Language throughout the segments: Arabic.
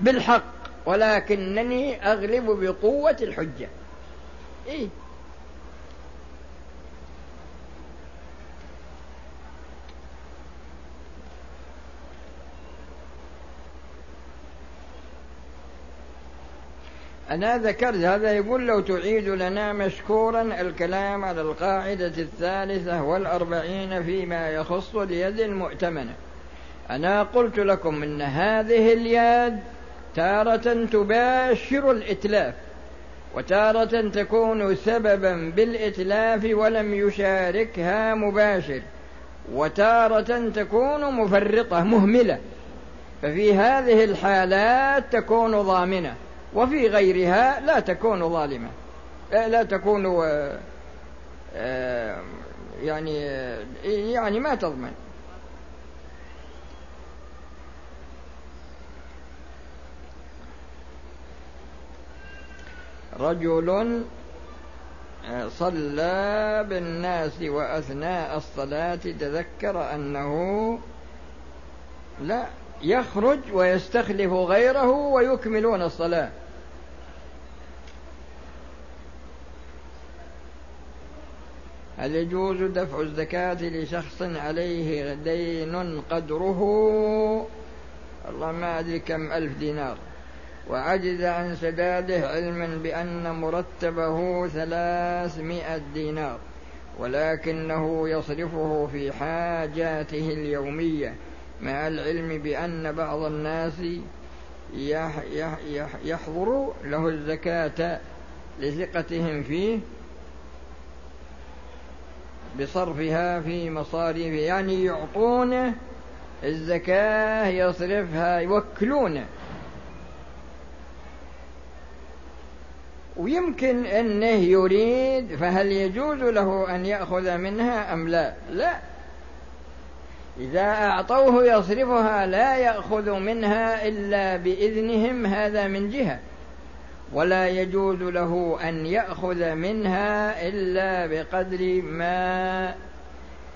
بالحق ولكنني أغلب بقوة الحجة. إيه؟ أنا ذكرت هذا يقول لو تعيد لنا مشكورا الكلام على القاعدة الثالثة والأربعين فيما يخص اليد المؤتمنة. أنا قلت لكم إن هذه اليد تارة تباشر الإتلاف وتارة تكون سببا بالإتلاف ولم يشاركها مباشر وتارة تكون مفرطة مهملة ففي هذه الحالات تكون ضامنة وفي غيرها لا تكون ظالمة لا تكون آه، آه، يعني يعني ما تضمن. رجل آه، صلى بالناس وأثناء الصلاة تذكر أنه لا يخرج ويستخلف غيره ويكملون الصلاة. هل يجوز دفع الزكاة لشخص عليه دين قدره؟ الله ما أدري كم ألف دينار. وعجز عن سداده علما بأن مرتبه ثلاثمائة دينار ولكنه يصرفه في حاجاته اليومية مع العلم بأن بعض الناس يحضر له الزكاة لثقتهم فيه بصرفها في مصاريف يعني يعطونه الزكاة يصرفها يوكلونه. ويمكن أنه يريد فهل يجوز له أن يأخذ منها أم لا؟ لا. إذا أعطوه يصرفها لا يأخذ منها إلا بإذنهم هذا من جهة. ولا يجوز له أن يأخذ منها إلا بقدر ما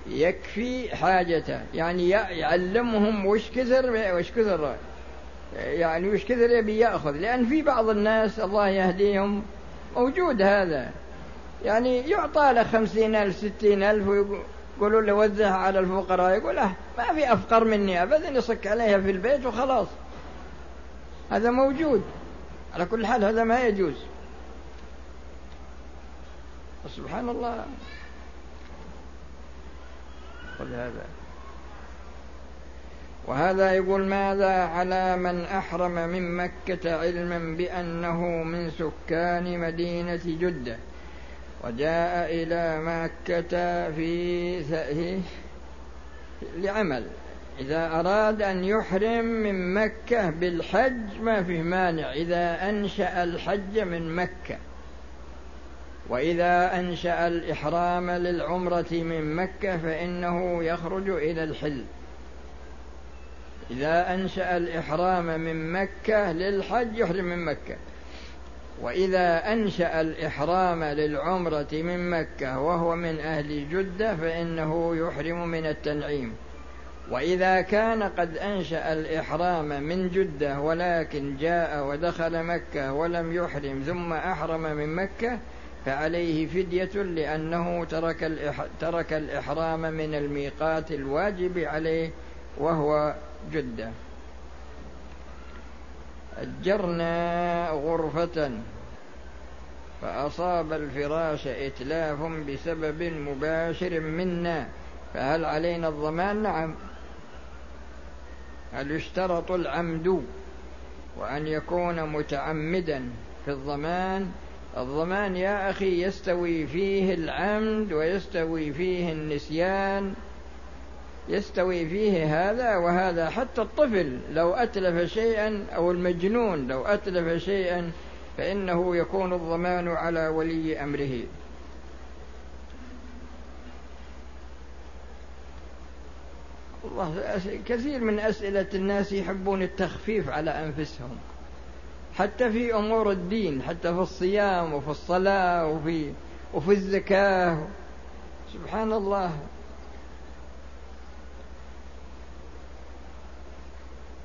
يكفي حاجته. يعني يعلمهم وش كثر وش كثر يعني وش كثر يبي يأخذ؟ لأن في بعض الناس الله يهديهم موجود هذا. يعني يعطى له خمسين ألف ستين ألف ويقولوا له وزعها على الفقراء يقول له ما في أفقر مني أبدا يصك عليها في البيت وخلاص. هذا موجود. على كل حال هذا ما يجوز. سبحان الله. قل هذا. وهذا يقول ماذا على من أحرم من مكة علما بأنه من سكان مدينة جدة؟ وجاء إلى مكة في لعمل. إذا أراد أن يحرم من مكة بالحج ما فيه مانع. إذا أنشأ الحج من مكة. وإذا أنشأ الإحرام للعمرة من مكة فإنه يخرج إلى الحل. إذا أنشأ الإحرام من مكة للحج يحرم من مكة. وإذا أنشأ الإحرام للعمرة من مكة وهو من أهل جدة فإنه يحرم من التنعيم. وإذا كان قد أنشأ الإحرام من جدة ولكن جاء ودخل مكة ولم يحرم ثم أحرم من مكة فعليه فدية لأنه ترك ترك الإحرام من الميقات الواجب عليه وهو جدة. أجرنا غرفة فأصاب الفراش إتلاف بسبب مباشر منا. فهل علينا الضمان؟ نعم. هل يشترط العمد وأن يكون متعمدا في الضمان؟ الضمان يا أخي يستوي فيه العمد ويستوي فيه النسيان. يستوي فيه هذا وهذا. حتى الطفل لو أتلف شيئا أو المجنون لو أتلف شيئا فإنه يكون الضمان على ولي أمره. الله كثير من أسئلة الناس يحبون التخفيف على أنفسهم. حتى في أمور الدين حتى في الصيام وفي الصلاة وفي وفي الزكاة. سبحان الله.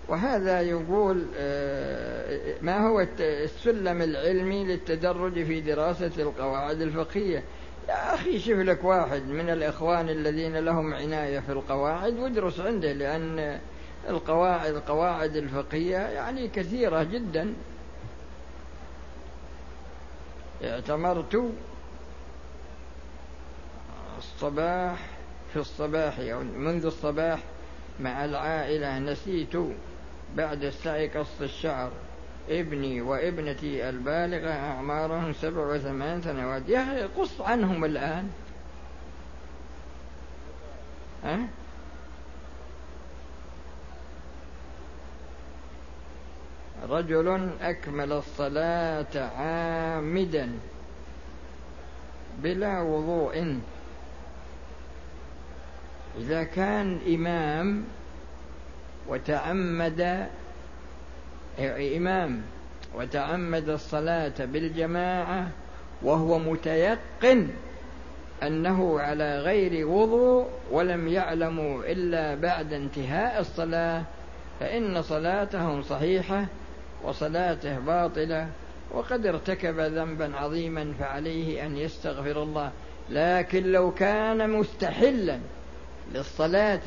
وهذا يقول آه، ما هو السلم العلمي للتدرج في دراسة القواعد الفقهية؟ يا أخي شوف لك واحد من الإخوان الذين لهم عناية في القواعد وادرس عنده لأن القواعد القواعد الفقهية يعني كثيرة جدا. اعتمرت الصباح في الصباح أو منذ الصباح مع العائلة نسيت بعد السعي قص الشعر. ابني وابنتي البالغة أعمارهم سبع وثمان سنوات. يا أخي قص عنهم الآن. أه؟ رجل أكمل الصلاة عامدا بلا وضوء. إذا كان إمام وتعمد إمام وتعمد الصلاة بالجماعة وهو متيقن أنه على غير وضوء ولم يعلموا إلا بعد انتهاء الصلاة فإن صلاتهم صحيحة وصلاته باطلة وقد ارتكب ذنبا عظيما فعليه أن يستغفر الله. لكن لو كان مستحلا للصلاة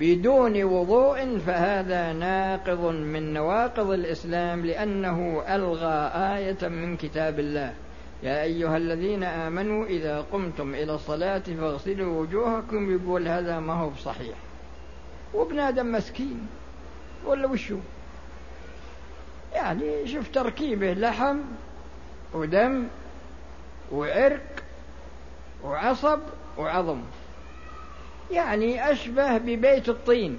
بدون وضوء فهذا ناقض من نواقض الإسلام لأنه ألغى آية من كتاب الله. يا أيها الذين آمنوا إذا قمتم إلى الصلاة فاغسلوا وجوهكم يقول هذا ما هو بصحيح. وابن آدم مسكين. ولا وشو؟ يعني شوف تركيبه لحم ودم وعرق وعصب وعظم. يعني أشبه ببيت الطين.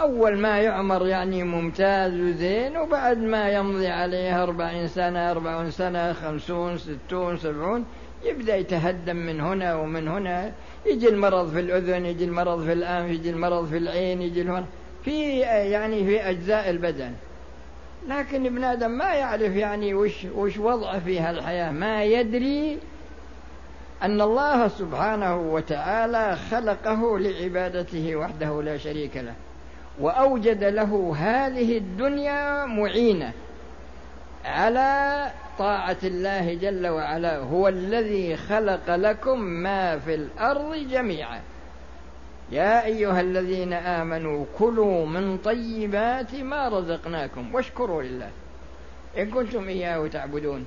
أول ما يعمر يعني ممتاز وزين وبعد ما يمضي عليه أربعين سنة أربعون سنة خمسون ستون سبعون يبدأ يتهدم من هنا ومن هنا. يجي المرض في الأذن يجي المرض في الأنف يجي المرض في العين يجي المرض في يعني في أجزاء البدن. لكن ابن آدم ما يعرف يعني وش وش وضعه في هالحياة. ما يدري أن الله سبحانه وتعالى خلقه لعبادته وحده لا شريك له وأوجد له هذه الدنيا معينة على طاعة الله جل وعلا هو الذي خلق لكم ما في الأرض جميعا. يا أيها الذين آمنوا كلوا من طيبات ما رزقناكم واشكروا لله. إن كنتم إياه تعبدون.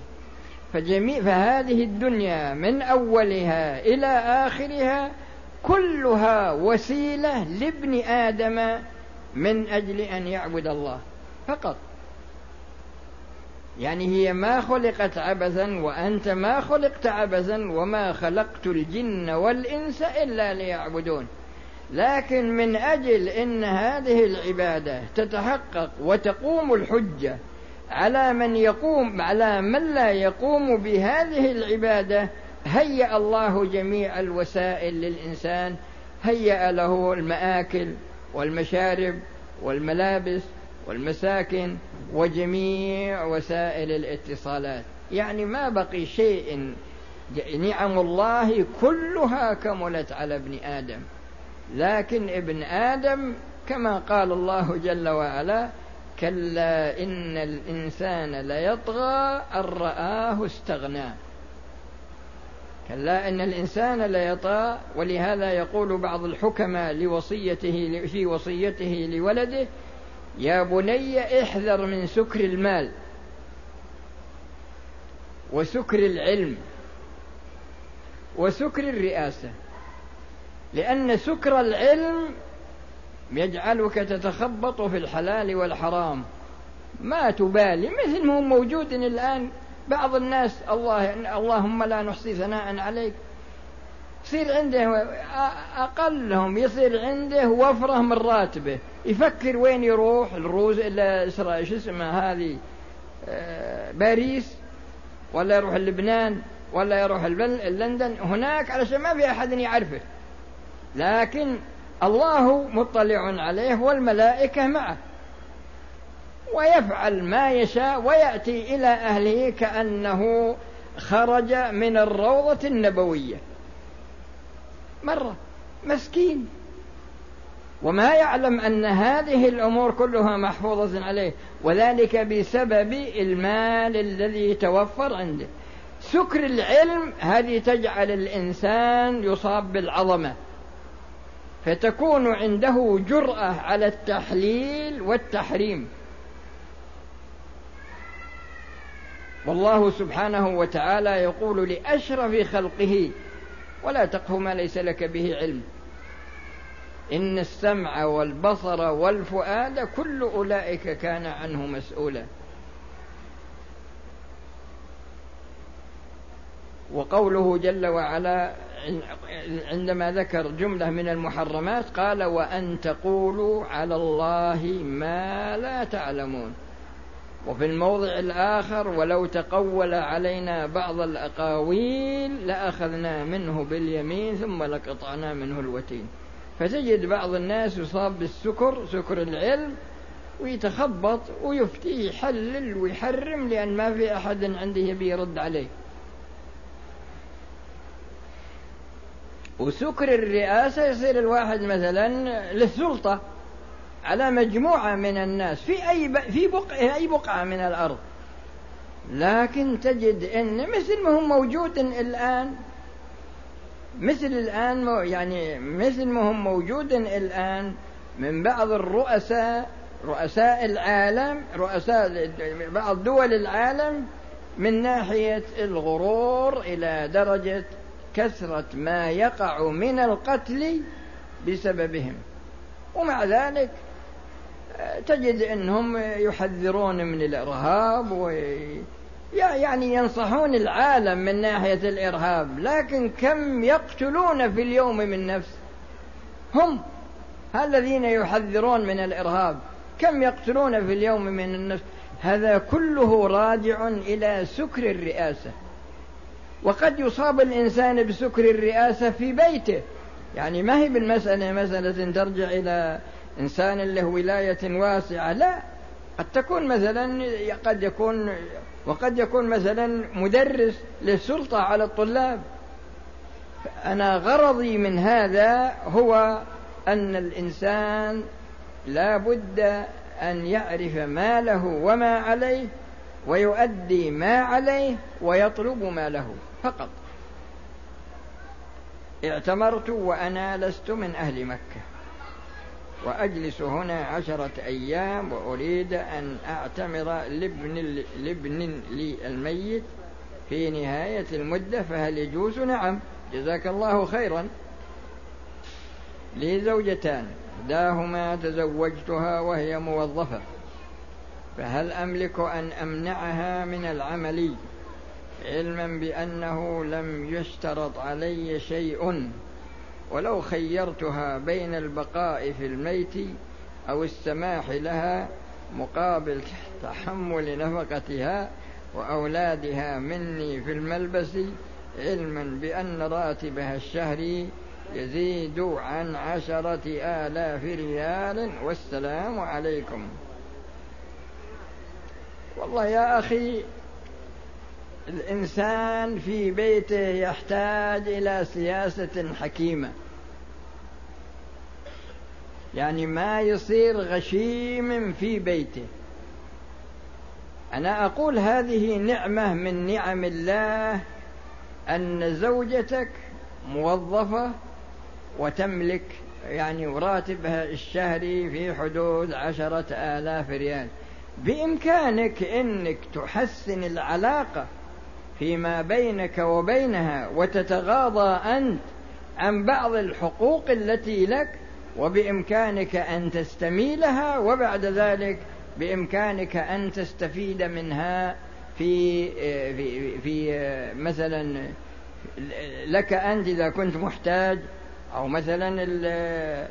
فجميع فهذه الدنيا من أولها إلى آخرها كلها وسيلة لابن آدم من أجل أن يعبد الله. فقط. يعني هي ما خلقت عبثا وأنت ما خلقت عبثا وما خلقت الجن والإنس إلا ليعبدون. لكن من أجل أن هذه العبادة تتحقق وتقوم الحجة على من يقوم على من لا يقوم بهذه العبادة هيأ الله جميع الوسائل للإنسان هيأ له المآكل والمشارب والملابس والمساكن وجميع وسائل الاتصالات. يعني ما بقي شيء. نعم الله كلها كملت على ابن آدم. لكن ابن آدم كما قال الله جل وعلا كلا إن الإنسان ليطغى أن رآه استغنى. كلا إن الإنسان ليطغى ولهذا يقول بعض الحكماء لوصيته في وصيته لولده يا بني احذر من سكر المال وسكر العلم وسكر الرئاسة لأن سكر العلم يجعلك تتخبط في الحلال والحرام. ما تبالي. مثل ما هو موجود الآن بعض الناس الله اللهم لا نحصي ثناء عليك. يصير عنده أقلهم يصير عنده وفرة من راتبه. يفكر وين يروح الروز إلى إسرائيل شو اسمها هذه؟ آه، باريس ولا يروح لبنان ولا يروح لندن. هناك علشان ما في أحد يعرفه. لكن الله مطلع عليه والملائكة معه. ويفعل ما يشاء ويأتي إلى أهله كأنه خرج من الروضة النبوية. مرة مسكين. وما يعلم أن هذه الأمور كلها محفوظة عليه وذلك بسبب المال الذي توفر عنده. سكر العلم هذه تجعل الإنسان يصاب بالعظمة. فتكون عنده جرأة على التحليل والتحريم. والله سبحانه وتعالى يقول لأشرف خلقه ولا تقف ما ليس لك به علم. إن السمع والبصر والفؤاد كل أولئك كان عنه مسؤولا. وقوله جل وعلا عندما ذكر جملة من المحرمات قال وأن تقولوا على الله ما لا تعلمون. وفي الموضع الآخر ولو تقول علينا بعض الأقاويل لأخذنا منه باليمين ثم لقطعنا منه الوتين. فتجد بعض الناس يصاب بالسكر سكر العلم ويتخبط ويفتي يحلل ويحرم لأن ما في أحد عنده يبي يرد عليه. وسكر الرئاسة يصير الواحد مثلا للسلطة على مجموعة من الناس. في أي في بقعة أي بقعة من الأرض. لكن تجد أن مثل ما هو موجود الآن مثل الآن يعني مثل ما هم موجود الآن من بعض الرؤساء رؤساء العالم رؤساء بعض دول العالم من ناحية الغرور إلى درجة كثرة ما يقع من القتل بسببهم. ومع ذلك تجد إنهم يحذرون من الإرهاب و يعني ينصحون العالم من ناحية الإرهاب لكن كم يقتلون في اليوم من نفس؟ هم الذين يحذرون من الإرهاب. كم يقتلون في اليوم من النفس؟ هذا كله راجع إلى سكر الرئاسة. وقد يصاب الإنسان بسكر الرئاسة في بيته. يعني ما هي بالمسألة مسألة ترجع إلى إنسان له ولاية واسعة. لا قد تكون مثلا قد يكون وقد يكون مثلا مدرس للسلطة على الطلاب. أنا غرضي من هذا هو أن الإنسان لا بد أن يعرف ما له وما عليه. ويؤدي ما عليه ويطلب ما له فقط. اعتمرت وأنا لست من أهل مكة. وأجلس هنا عشرة أيام وأريد أن أعتمر لابن, لابن لي الميت. في نهاية المدة فهل يجوز؟ نعم. جزاك الله خيرا. لي زوجتان إحداهما تزوجتها وهي موظفة. فهل أملك أن أمنعها من العمل علما بأنه لم يشترط علي شيء؟ ولو خيرتها بين البقاء في الميت أو السماح لها مقابل تحمل نفقتها وأولادها مني في الملبس علما بأن راتبها الشهري يزيد عن عشرة آلاف ريال والسلام عليكم. والله يا أخي الإنسان في بيته يحتاج إلى سياسة حكيمة. يعني ما يصير غشيم في بيته. أنا أقول هذه نعمة من نعم الله أن زوجتك موظفة وتملك يعني راتبها الشهري في حدود عشرة آلاف ريال. بإمكانك أنك تحسن العلاقة فيما بينك وبينها وتتغاضى أنت عن بعض الحقوق التي لك وبإمكانك أن تستميلها وبعد ذلك بإمكانك أن تستفيد منها في في في مثلا لك أنت إذا كنت محتاج أو مثلا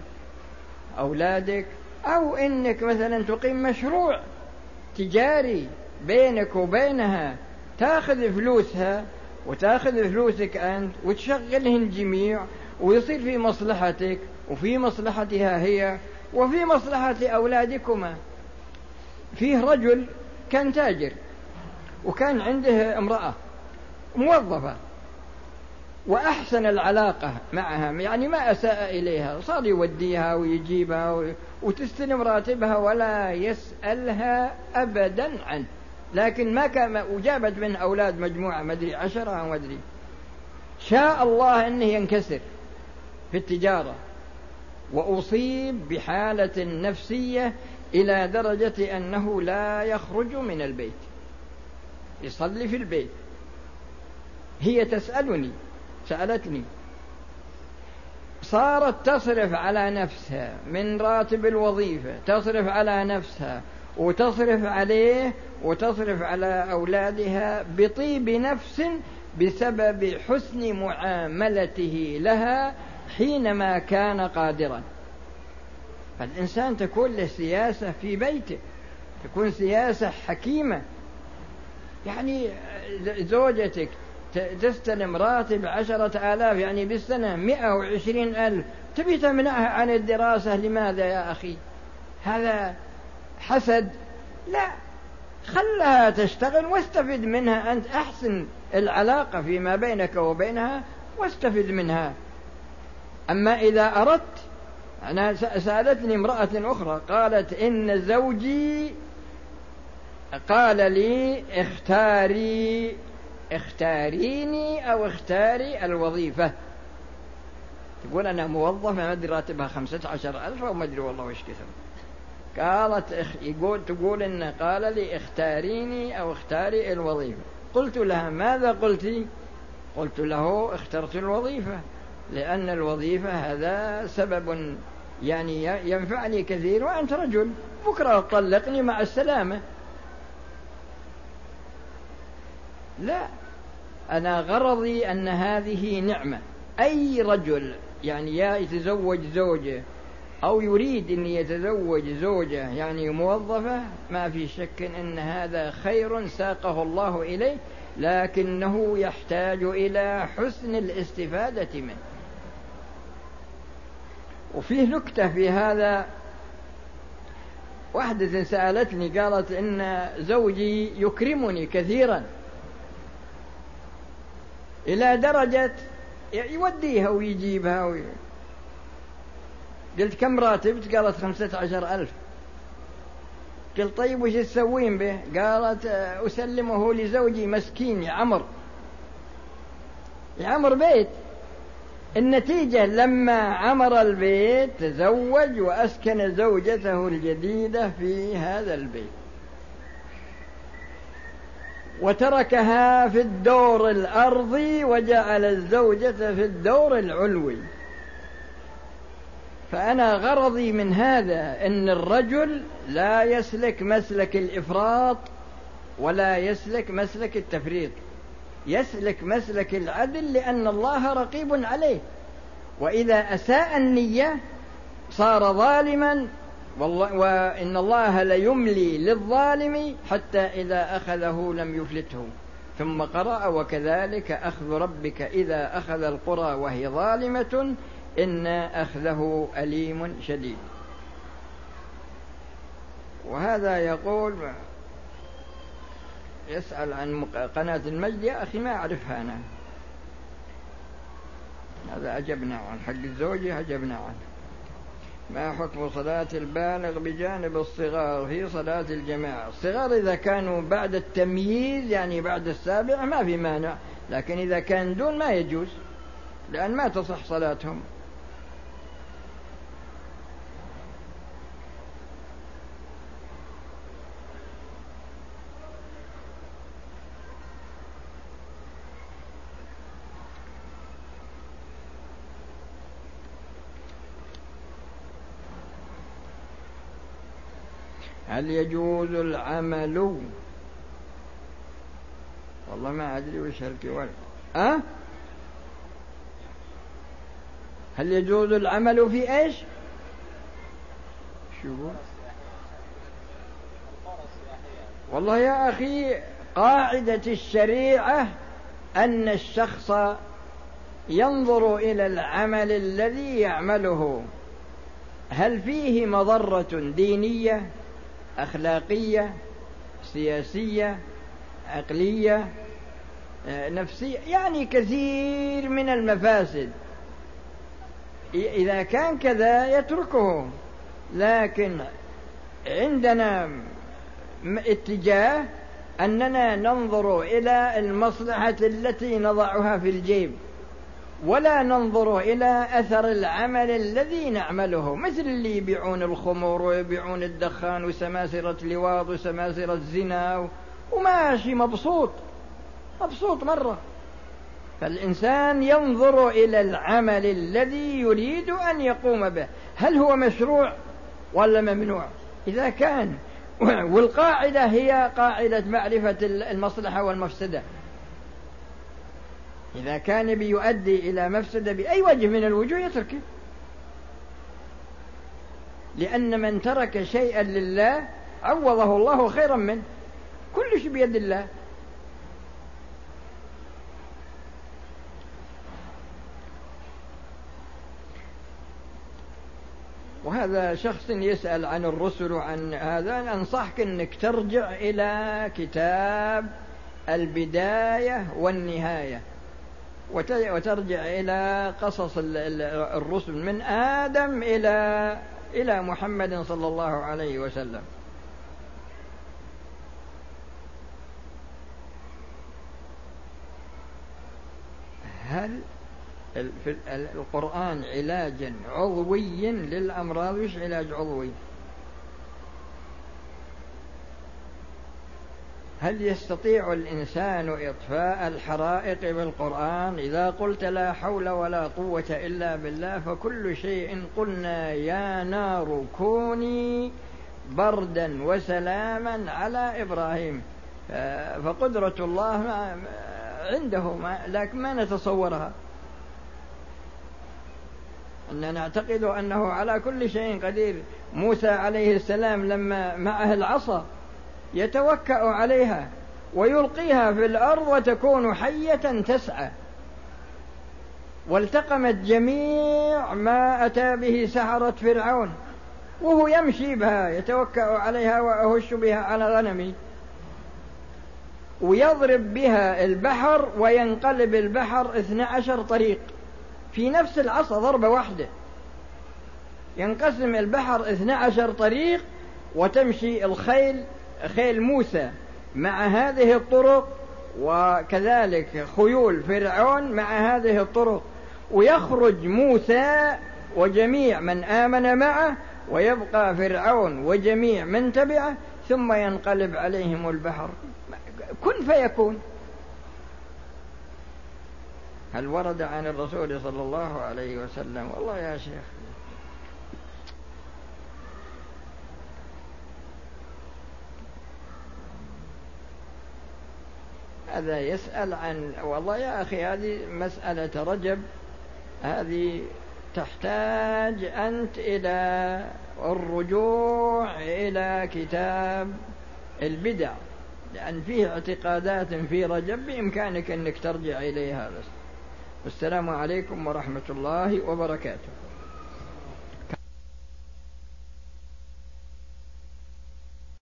أولادك أو إنك مثلا تقيم مشروع. تجاري بينك وبينها تاخذ فلوسها وتاخذ فلوسك أنت وتشغلهن جميع ويصير في مصلحتك وفي مصلحتها هي وفي مصلحة أولادكما فيه رجل كان تاجر وكان عنده امرأة موظفة وأحسن العلاقة معها يعني ما أساء إليها صار يوديها ويجيبها وتستلم راتبها ولا يسألها أبدا عنه. لكن ما كان وجابت من أولاد مجموعة مدري عشرة أو مدري شاء الله أنه ينكسر في التجارة. وأصيب بحالة نفسية إلى درجة أنه لا يخرج من البيت. يصلي في البيت. هي تسألني سألتني. صارت تصرف على نفسها من راتب الوظيفة تصرف على نفسها وتصرف عليه وتصرف على أولادها بطيب نفس بسبب حسن معاملته لها حينما كان قادرا. فالإنسان تكون له سياسة في بيته تكون سياسة حكيمة. يعني زوجتك تستلم راتب عشرة آلاف يعني بالسنة مئة وعشرين ألف. تبي تمنعها عن الدراسة؟ لماذا يا أخي؟ هذا حسد. لا خلها تشتغل واستفد منها أنت. أحسن العلاقة فيما بينك وبينها واستفد منها. أما إذا أردت أنا سألتني امرأة أخرى قالت إن زوجي قال لي اختاري اختاريني أو اختاري الوظيفة. تقول أنا موظفة ما أدري راتبها خمسة عشر ألف أو ما أدري والله وش كثر. قالت يقول تقول إن قال لي اختاريني أو اختاري الوظيفة. قلت لها ماذا قلت؟ قلت له اخترت الوظيفة لأن الوظيفة هذا سبب يعني ينفعني كثير وأنت رجل. بكرة طلقني مع السلامة. لا أنا غرضي أن هذه نعمة. أي رجل يعني يا يتزوج زوجة أو يريد أن يتزوج زوجة يعني موظفة ما في شك أن هذا خير ساقه الله إليه لكنه يحتاج إلى حسن الاستفادة منه. وفيه نكتة في هذا. واحدة سألتني قالت إن زوجي يكرمني كثيرا. إلى درجة يوديها ويجيبها وي... قلت كم راتب قالت خمسة عشر ألف. قلت طيب وش تسوين به؟ قالت أسلمه لزوجي مسكين يعمر يعمر بيت. النتيجة لما عمر البيت تزوج وأسكن زوجته الجديدة في هذا البيت. وتركها في الدور الأرضي وجعل الزوجة في الدور العلوي. فأنا غرضي من هذا أن الرجل لا يسلك مسلك الإفراط ولا يسلك مسلك التفريط. يسلك مسلك العدل لأن الله رقيب عليه. وإذا أساء النية صار ظالما والله وإن الله ليملي للظالم حتى إذا أخذه لم يفلته. ثم قرأ وكذلك أخذ ربك إذا أخذ القرى وهي ظالمة إن أخذه أليم شديد. وهذا يقول يسأل عن قناة المجد يا أخي ما أعرفها أنا. هذا أجبنا عن حق الزوجة أجبنا عنه. ما حكم صلاة البالغ بجانب الصغار في صلاة الجماعة. الصغار إذا كانوا بعد التمييز يعني بعد السابع ما في مانع لكن إذا كان دون ما يجوز لأن ما تصح صلاتهم. هل يجوز العمل؟ والله ما أدري وش الكوال أه؟ هل يجوز العمل في إيش؟ شو والله يا أخي قاعدة الشريعة أن الشخص ينظر إلى العمل الذي يعمله. هل فيه مضرة دينية؟ أخلاقية سياسية عقلية نفسية يعني كثير من المفاسد. إذا كان كذا يتركه لكن عندنا اتجاه أننا ننظر إلى المصلحة التي نضعها في الجيب. ولا ننظر إلى أثر العمل الذي نعمله مثل اللي يبيعون الخمور ويبيعون الدخان وسماسرة لواط وسماسرة زنا وماشي مبسوط مبسوط مرة. فالإنسان ينظر إلى العمل الذي يريد أن يقوم به هل هو مشروع ولا ممنوع؟ إذا كان والقاعدة هي قاعدة معرفة المصلحة والمفسدة. إذا كان بيؤدي إلى مفسدة بأي وجه من الوجوه يتركه. لأن من ترك شيئا لله عوضه الله خيرا منه. كل شيء بيد الله. وهذا شخص يسأل عن الرسل وعن هذا أنصحك أنك ترجع إلى كتاب البداية والنهاية. وترجع إلى قصص الرسل من آدم إلى إلى محمد صلى الله عليه وسلم. هل في القرآن علاجا عضويا للأمراض؟ وش علاج عضوي؟ هل يستطيع الإنسان إطفاء الحرائق بالقرآن؟ إذا قلت لا حول ولا قوة إلا بالله فكل شيء قلنا يا نار كوني بردا وسلاما على إبراهيم. فقدرة الله عنده لكن ما نتصورها. أننا نعتقد أنه على كل شيء قدير. موسى عليه السلام لما معه العصا يتوكأ عليها ويلقيها في الأرض وتكون حية تسعى. والتقمت جميع ما أتى به سحرة فرعون. وهو يمشي بها يتوكأ عليها وأهش بها على غنمي ويضرب بها البحر وينقلب البحر اثنى عشر طريق. في نفس العصا ضربة واحدة. ينقسم البحر اثنى عشر طريق وتمشي الخيل خيل موسى مع هذه الطرق وكذلك خيول فرعون مع هذه الطرق. ويخرج موسى وجميع من آمن معه ويبقى فرعون وجميع من تبعه ثم ينقلب عليهم البحر. كن فيكون. هل ورد عن الرسول صلى الله عليه وسلم؟ والله يا شيخ. هذا يسأل عن والله يا أخي هذه مسألة رجب هذه تحتاج أنت إلى الرجوع إلى كتاب البدع لأن فيه اعتقادات في رجب بإمكانك أنك ترجع إليها. بس والسلام عليكم ورحمة الله وبركاته.